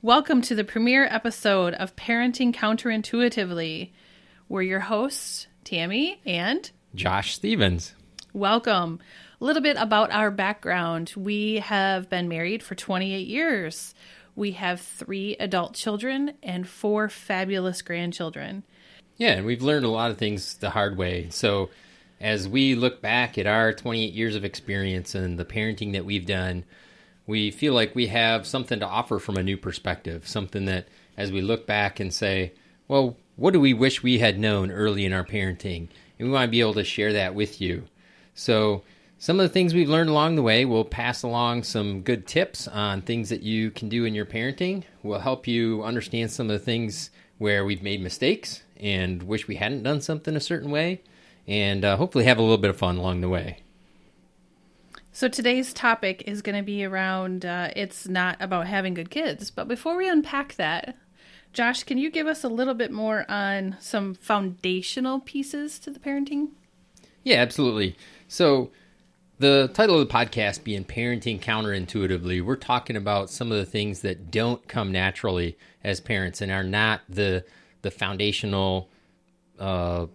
Welcome to the premiere episode of Parenting Counterintuitively. We're your hosts, Tammy and Josh Stevens. Welcome. A little bit about our background. We have been married for 28 years. We have three adult children and four fabulous grandchildren. Yeah, and we've learned a lot of things the hard way. So, as we look back at our 28 years of experience and the parenting that we've done, we feel like we have something to offer from a new perspective, something that as we look back and say, well, what do we wish we had known early in our parenting? And we want to be able to share that with you. So, some of the things we've learned along the way, we'll pass along some good tips on things that you can do in your parenting. We'll help you understand some of the things where we've made mistakes and wish we hadn't done something a certain way, and uh, hopefully have a little bit of fun along the way. So today's topic is going to be around uh, it's not about having good kids. But before we unpack that, Josh, can you give us a little bit more on some foundational pieces to the parenting? Yeah, absolutely. So, the title of the podcast being Parenting Counterintuitively, we're talking about some of the things that don't come naturally as parents and are not the the foundational uh,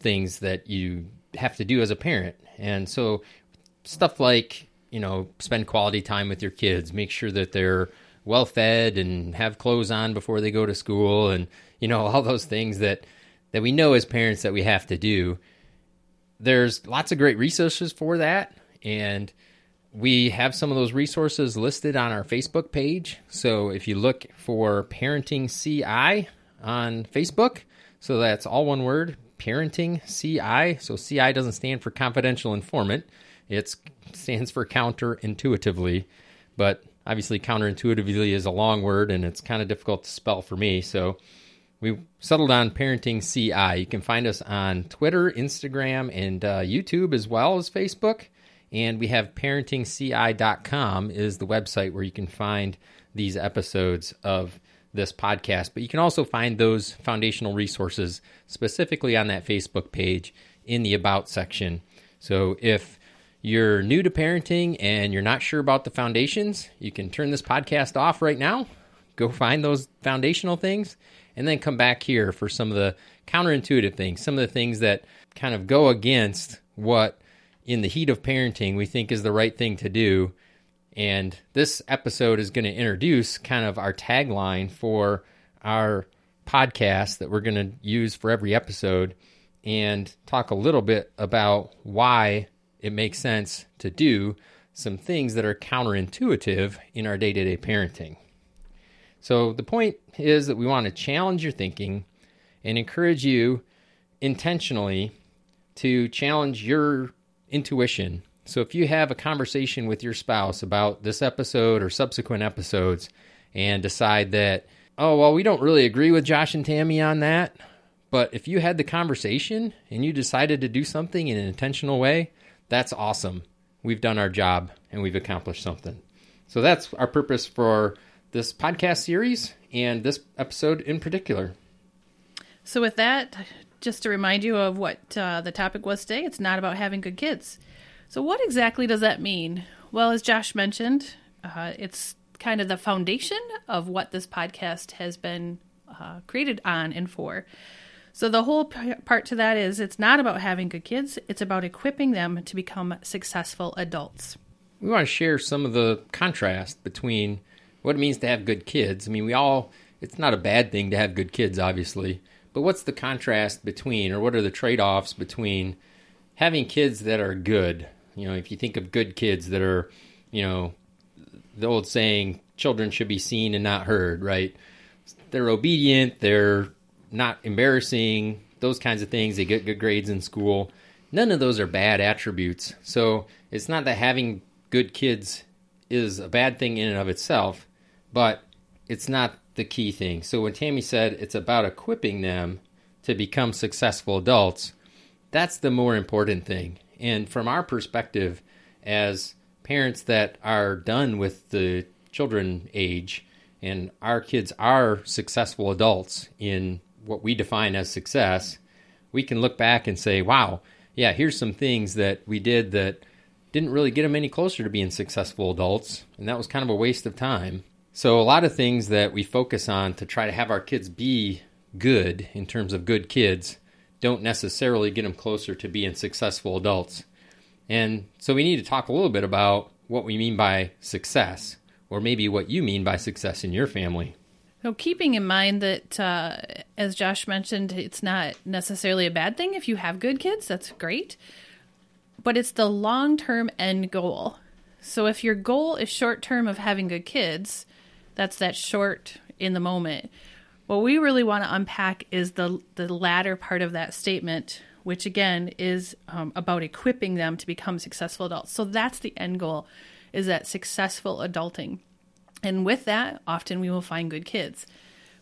things that you have to do as a parent. And so stuff like you know spend quality time with your kids make sure that they're well fed and have clothes on before they go to school and you know all those things that that we know as parents that we have to do there's lots of great resources for that and we have some of those resources listed on our Facebook page. So if you look for Parenting CI on Facebook, so that's all one word, Parenting CI. So CI doesn't stand for confidential informant. It stands for counterintuitively, but obviously counterintuitively is a long word and it's kind of difficult to spell for me. So we settled on parenting CI. You can find us on Twitter, Instagram, and uh, YouTube as well as Facebook. And we have parentingci.com is the website where you can find these episodes of this podcast. But you can also find those foundational resources specifically on that Facebook page in the About section. So if you're new to parenting and you're not sure about the foundations, you can turn this podcast off right now, go find those foundational things, and then come back here for some of the counterintuitive things, some of the things that kind of go against what in the heat of parenting we think is the right thing to do. And this episode is going to introduce kind of our tagline for our podcast that we're going to use for every episode and talk a little bit about why it makes sense to do some things that are counterintuitive in our day to day parenting. So, the point is that we want to challenge your thinking and encourage you intentionally to challenge your intuition. So, if you have a conversation with your spouse about this episode or subsequent episodes and decide that, oh, well, we don't really agree with Josh and Tammy on that, but if you had the conversation and you decided to do something in an intentional way, that's awesome. We've done our job and we've accomplished something. So that's our purpose for this podcast series and this episode in particular. So, with that, just to remind you of what uh, the topic was today, it's not about having good kids. So, what exactly does that mean? Well, as Josh mentioned, uh, it's kind of the foundation of what this podcast has been uh, created on and for. So the whole part to that is it's not about having good kids, it's about equipping them to become successful adults. We want to share some of the contrast between what it means to have good kids. I mean, we all it's not a bad thing to have good kids obviously, but what's the contrast between or what are the trade-offs between having kids that are good? You know, if you think of good kids that are, you know, the old saying children should be seen and not heard, right? They're obedient, they're not embarrassing, those kinds of things. They get good grades in school. None of those are bad attributes. So it's not that having good kids is a bad thing in and of itself, but it's not the key thing. So when Tammy said it's about equipping them to become successful adults, that's the more important thing. And from our perspective, as parents that are done with the children age, and our kids are successful adults in what we define as success, we can look back and say, wow, yeah, here's some things that we did that didn't really get them any closer to being successful adults, and that was kind of a waste of time. So, a lot of things that we focus on to try to have our kids be good in terms of good kids don't necessarily get them closer to being successful adults. And so, we need to talk a little bit about what we mean by success, or maybe what you mean by success in your family. So, keeping in mind that, uh, as Josh mentioned, it's not necessarily a bad thing if you have good kids, that's great. But it's the long term end goal. So, if your goal is short term of having good kids, that's that short in the moment. What we really want to unpack is the the latter part of that statement, which again is um, about equipping them to become successful adults. So that's the end goal, is that successful adulting, and with that, often we will find good kids.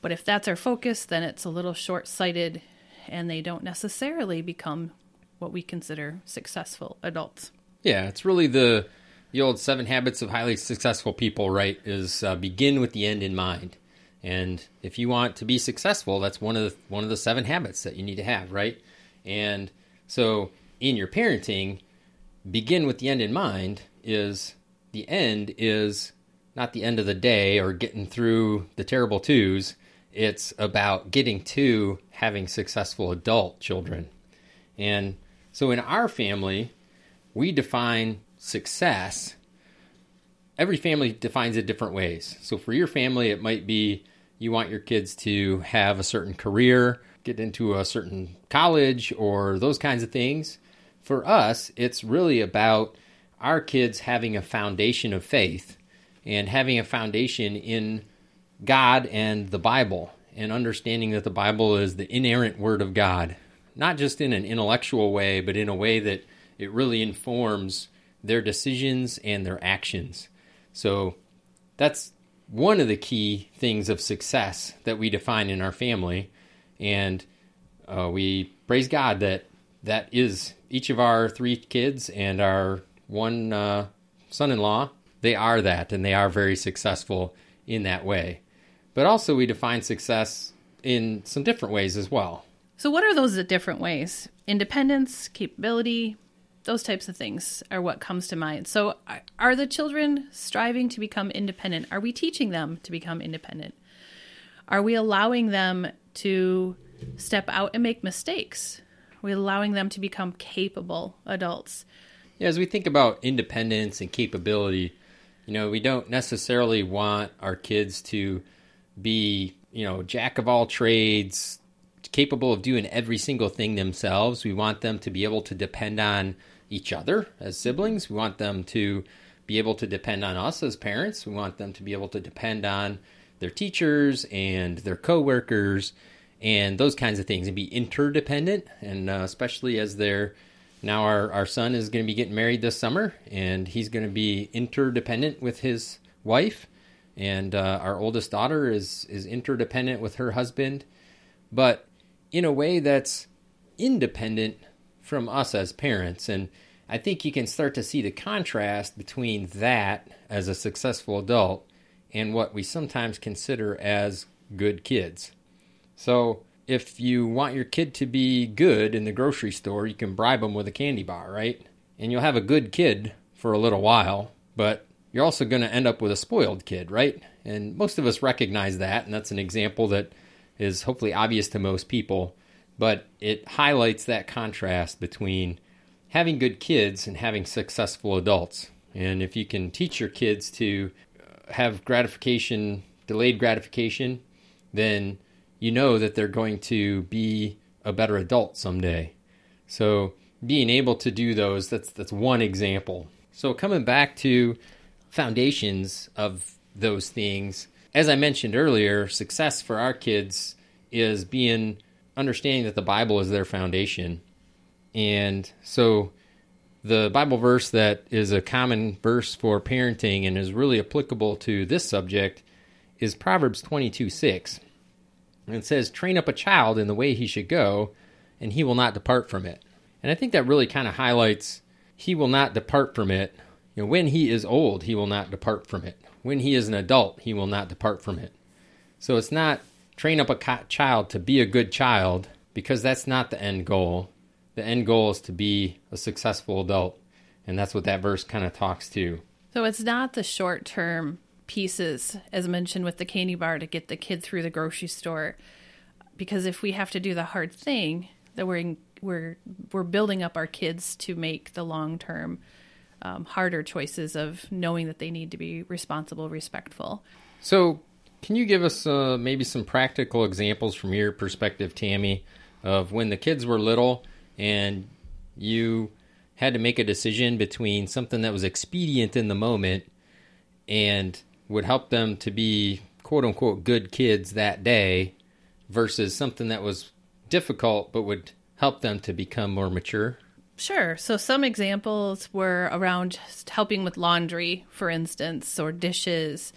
But if that's our focus, then it's a little short sighted, and they don't necessarily become what we consider successful adults. Yeah, it's really the the old seven habits of highly successful people, right? Is uh, begin with the end in mind. And if you want to be successful, that's one of the one of the seven habits that you need to have, right? And so in your parenting, begin with the end in mind is the end is not the end of the day or getting through the terrible twos. It's about getting to having successful adult children. And so in our family, we define success, every family defines it different ways. So for your family, it might be you want your kids to have a certain career, get into a certain college, or those kinds of things. For us, it's really about our kids having a foundation of faith and having a foundation in God and the Bible and understanding that the Bible is the inerrant word of God, not just in an intellectual way, but in a way that it really informs their decisions and their actions. So that's one of the key things of success that we define in our family. And uh, we praise God that that is each of our three kids and our one uh, son in law. They are that, and they are very successful in that way. But also, we define success in some different ways as well. So, what are those different ways? Independence, capability, those types of things are what comes to mind. So, are the children striving to become independent? Are we teaching them to become independent? Are we allowing them to step out and make mistakes? Are we allowing them to become capable adults? Yeah, as we think about independence and capability, you know, we don't necessarily want our kids to be, you know, jack of all trades, capable of doing every single thing themselves. We want them to be able to depend on each other as siblings. We want them to be able to depend on us as parents. We want them to be able to depend on their teachers and their coworkers and those kinds of things and be interdependent. And uh, especially as they're now, our, our son is going to be getting married this summer and he's going to be interdependent with his wife. And uh, our oldest daughter is, is interdependent with her husband, but in a way that's independent from us as parents. And I think you can start to see the contrast between that as a successful adult and what we sometimes consider as good kids. So, if you want your kid to be good in the grocery store, you can bribe them with a candy bar, right? And you'll have a good kid for a little while, but you're also going to end up with a spoiled kid, right? And most of us recognize that, and that's an example that is hopefully obvious to most people but it highlights that contrast between having good kids and having successful adults. And if you can teach your kids to uh, have gratification, delayed gratification, then you know that they're going to be a better adult someday. So being able to do those, that's that's one example. So coming back to foundations of those things, as I mentioned earlier, success for our kids is being understanding that the Bible is their foundation. And so the Bible verse that is a common verse for parenting and is really applicable to this subject is Proverbs 22 6. And it says, Train up a child in the way he should go, and he will not depart from it. And I think that really kind of highlights he will not depart from it. You know, when he is old, he will not depart from it. When he is an adult, he will not depart from it. So it's not train up a child to be a good child because that's not the end goal. The end goal is to be a successful adult. And that's what that verse kind of talks to. So it's not the short term pieces, as mentioned with the candy bar, to get the kid through the grocery store. Because if we have to do the hard thing, that we're in, we're we're building up our kids to make the long term um, harder choices of knowing that they need to be responsible, respectful. So, can you give us uh, maybe some practical examples from your perspective, Tammy, of when the kids were little and you had to make a decision between something that was expedient in the moment and would help them to be quote unquote good kids that day versus something that was difficult but would help them to become more mature? Sure. So some examples were around helping with laundry, for instance, or dishes.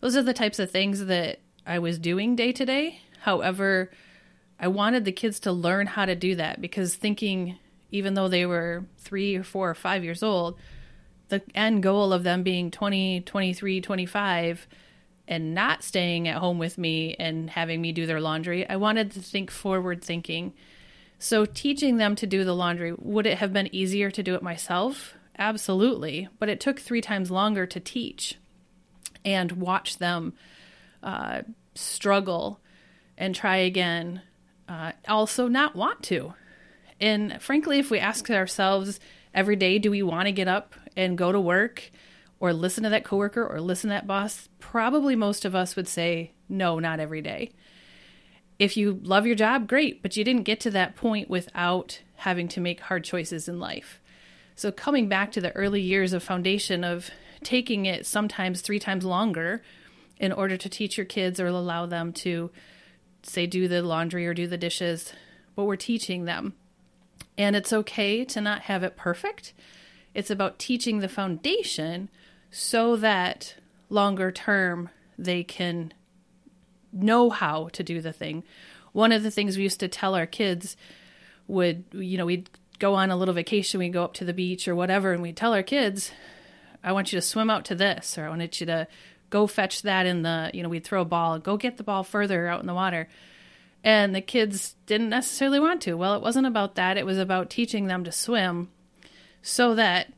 Those are the types of things that I was doing day to day. However, I wanted the kids to learn how to do that because thinking, even though they were three or four or five years old, the end goal of them being 20, 23, 25, and not staying at home with me and having me do their laundry, I wanted to think forward thinking so, teaching them to do the laundry, would it have been easier to do it myself? Absolutely. But it took three times longer to teach and watch them uh, struggle and try again. Uh, also, not want to. And frankly, if we ask ourselves every day, do we want to get up and go to work or listen to that coworker or listen to that boss? Probably most of us would say, no, not every day if you love your job, great, but you didn't get to that point without having to make hard choices in life. So, coming back to the early years of foundation of taking it sometimes three times longer in order to teach your kids or allow them to, say, do the laundry or do the dishes, but we're teaching them. And it's okay to not have it perfect. It's about teaching the foundation so that longer term they can know how to do the thing. One of the things we used to tell our kids would, you know, we'd go on a little vacation, we'd go up to the beach or whatever, and we'd tell our kids, I want you to swim out to this, or I wanted you to go fetch that in the, you know, we'd throw a ball, go get the ball further out in the water. And the kids didn't necessarily want to. Well, it wasn't about that. It was about teaching them to swim so that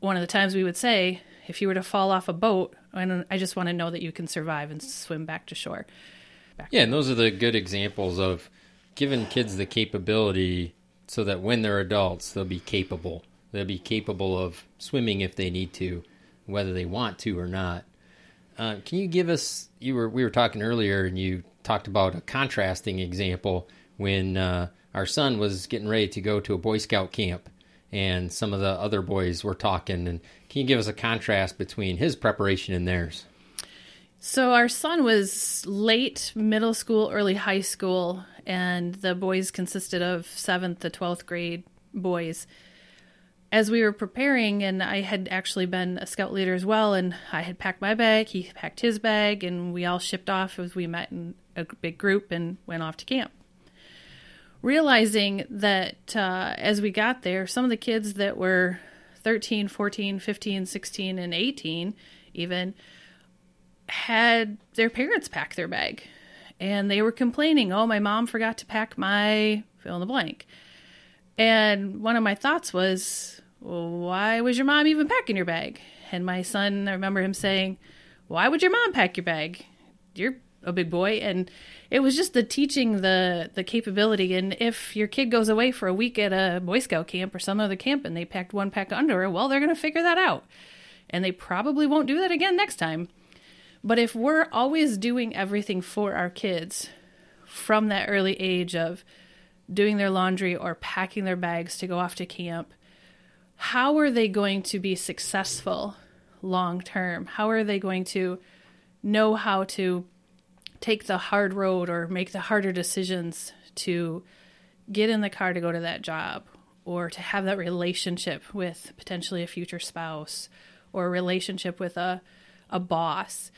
one of the times we would say, if you were to fall off a boat, and I just want to know that you can survive and swim back to shore. Back yeah, and those are the good examples of giving kids the capability so that when they're adults, they'll be capable. They'll be capable of swimming if they need to, whether they want to or not. Uh, can you give us? You were we were talking earlier, and you talked about a contrasting example when uh, our son was getting ready to go to a Boy Scout camp, and some of the other boys were talking. And can you give us a contrast between his preparation and theirs? So our son was late middle school, early high school, and the boys consisted of seventh to twelfth grade boys. As we were preparing, and I had actually been a scout leader as well, and I had packed my bag, he packed his bag, and we all shipped off as we met in a big group and went off to camp realizing that uh, as we got there, some of the kids that were 13, 14, 15, 16, and 18 even had their parents pack their bag. And they were complaining, oh, my mom forgot to pack my fill in the blank. And one of my thoughts was, why was your mom even packing your bag? And my son, I remember him saying, why would your mom pack your bag? You're a big boy. And it was just the teaching the the capability and if your kid goes away for a week at a boy scout camp or some other camp and they packed one pack of underwear well they're going to figure that out and they probably won't do that again next time but if we're always doing everything for our kids from that early age of doing their laundry or packing their bags to go off to camp how are they going to be successful long term how are they going to know how to take the hard road or make the harder decisions to get in the car to go to that job or to have that relationship with potentially a future spouse or a relationship with a a boss.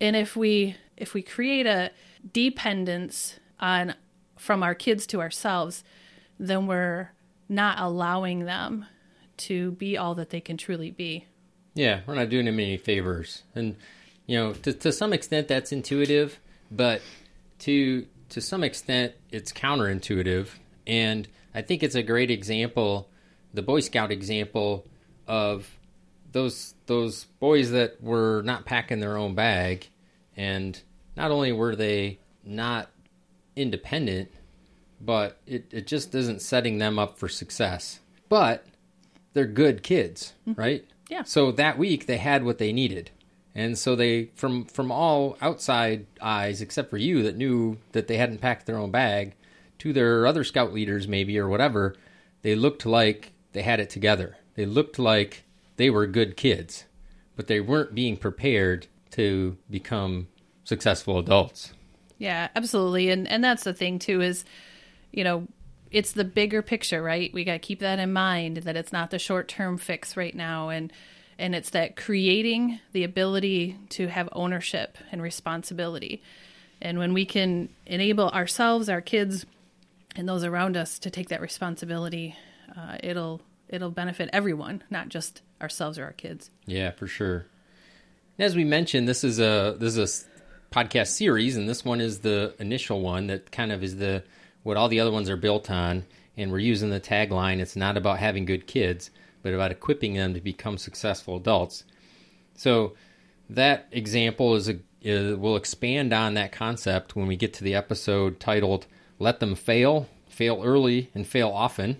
And if we if we create a dependence on from our kids to ourselves, then we're not allowing them to be all that they can truly be. Yeah, we're not doing them any favors. And you know, to, to some extent that's intuitive, but to to some extent it's counterintuitive. And I think it's a great example, the Boy Scout example of those those boys that were not packing their own bag, and not only were they not independent, but it, it just isn't setting them up for success. But they're good kids, mm-hmm. right? Yeah. So that week they had what they needed. And so they from from all outside eyes except for you that knew that they hadn't packed their own bag to their other scout leaders maybe or whatever, they looked like they had it together. They looked like they were good kids, but they weren't being prepared to become successful adults. Yeah, absolutely. And and that's the thing too is, you know, it's the bigger picture, right? We got to keep that in mind that it's not the short-term fix right now and and it's that creating the ability to have ownership and responsibility. And when we can enable ourselves, our kids, and those around us to take that responsibility, uh, it'll it'll benefit everyone, not just ourselves or our kids. Yeah, for sure. As we mentioned, this is a this is a podcast series, and this one is the initial one that kind of is the what all the other ones are built on. And we're using the tagline: "It's not about having good kids, but about equipping them to become successful adults." So that example is a uh, is, we'll expand on that concept when we get to the episode titled "Let Them Fail, Fail Early, and Fail Often."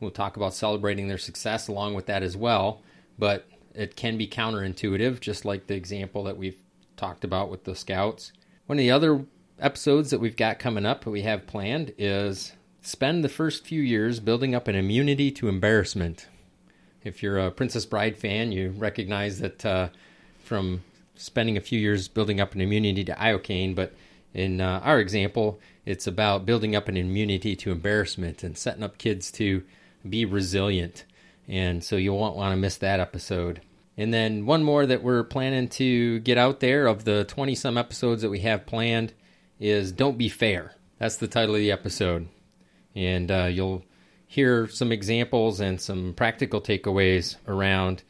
We'll talk about celebrating their success along with that as well, but it can be counterintuitive, just like the example that we've talked about with the scouts. One of the other episodes that we've got coming up that we have planned is spend the first few years building up an immunity to embarrassment. If you're a Princess Bride fan, you recognize that uh, from spending a few years building up an immunity to iocane, but in uh, our example, it's about building up an immunity to embarrassment and setting up kids to be resilient. And so you won't want to miss that episode. And then one more that we're planning to get out there of the 20 some episodes that we have planned is Don't Be Fair. That's the title of the episode. And uh, you'll hear some examples and some practical takeaways around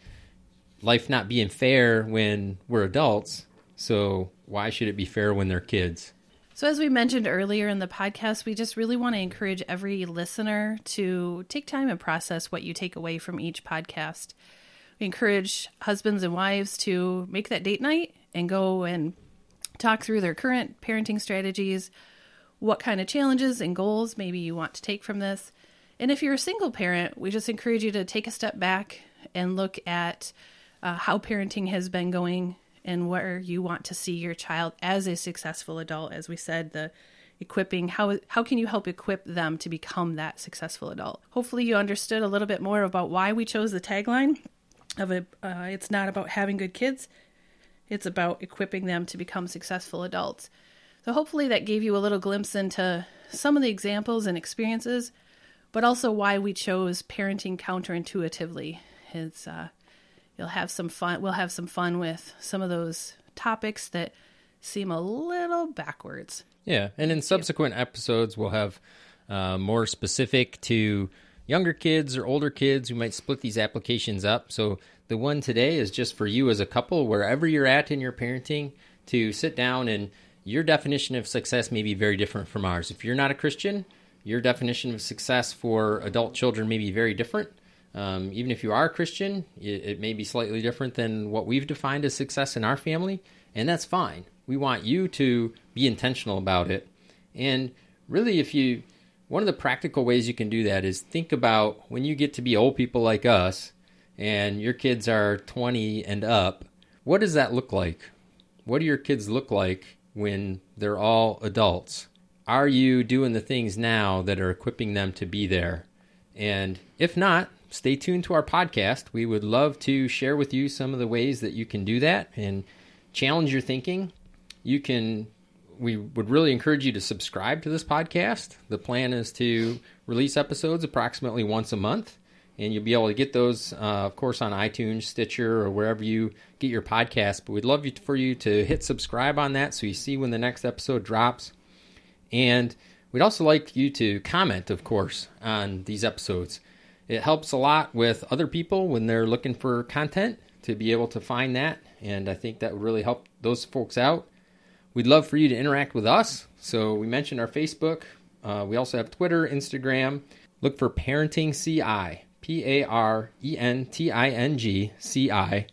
life not being fair when we're adults. So, why should it be fair when they're kids? So, as we mentioned earlier in the podcast, we just really want to encourage every listener to take time and process what you take away from each podcast. We encourage husbands and wives to make that date night and go and talk through their current parenting strategies, what kind of challenges and goals maybe you want to take from this. And if you're a single parent, we just encourage you to take a step back and look at uh, how parenting has been going and where you want to see your child as a successful adult. As we said, the equipping how how can you help equip them to become that successful adult? Hopefully, you understood a little bit more about why we chose the tagline of it. Uh, it's not about having good kids; it's about equipping them to become successful adults. So, hopefully, that gave you a little glimpse into some of the examples and experiences, but also why we chose parenting counterintuitively. It's uh, you'll have some fun. We'll have some fun with some of those topics that seem a little backwards. Yeah, and in subsequent episodes, we'll have uh, more specific to younger kids or older kids. We might split these applications up. So the one today is just for you as a couple, wherever you're at in your parenting, to sit down and your definition of success may be very different from ours. If you're not a Christian, your definition of success for adult children may be very different. Um, even if you are a Christian, it, it may be slightly different than what we've defined as success in our family, and that's fine. We want you to be intentional about it. And really, if you, one of the practical ways you can do that is think about when you get to be old people like us and your kids are 20 and up, what does that look like? What do your kids look like when they're all adults? Are you doing the things now that are equipping them to be there? And if not, stay tuned to our podcast. We would love to share with you some of the ways that you can do that and challenge your thinking. You can we would really encourage you to subscribe to this podcast. The plan is to release episodes approximately once a month, and you'll be able to get those, uh, of course, on iTunes, Stitcher, or wherever you get your podcast. But we'd love you for you to hit subscribe on that so you see when the next episode drops. And we'd also like you to comment, of course, on these episodes. It helps a lot with other people when they're looking for content to be able to find that, and I think that would really help those folks out. We'd love for you to interact with us. So we mentioned our Facebook. Uh, we also have Twitter, Instagram. Look for Parenting CI, P A R E N T I N G C I,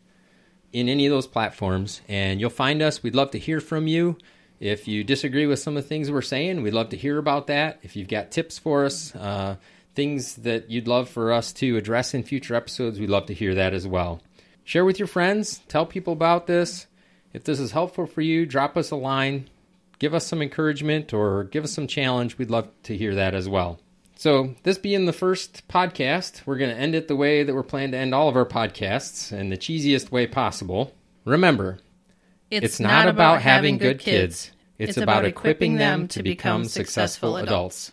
in any of those platforms. And you'll find us. We'd love to hear from you. If you disagree with some of the things we're saying, we'd love to hear about that. If you've got tips for us, uh, things that you'd love for us to address in future episodes, we'd love to hear that as well. Share with your friends, tell people about this. If this is helpful for you, drop us a line, give us some encouragement, or give us some challenge. We'd love to hear that as well. So, this being the first podcast, we're going to end it the way that we're planning to end all of our podcasts in the cheesiest way possible. Remember, it's, not, about having good kids, it's, about equipping them to become successful adults.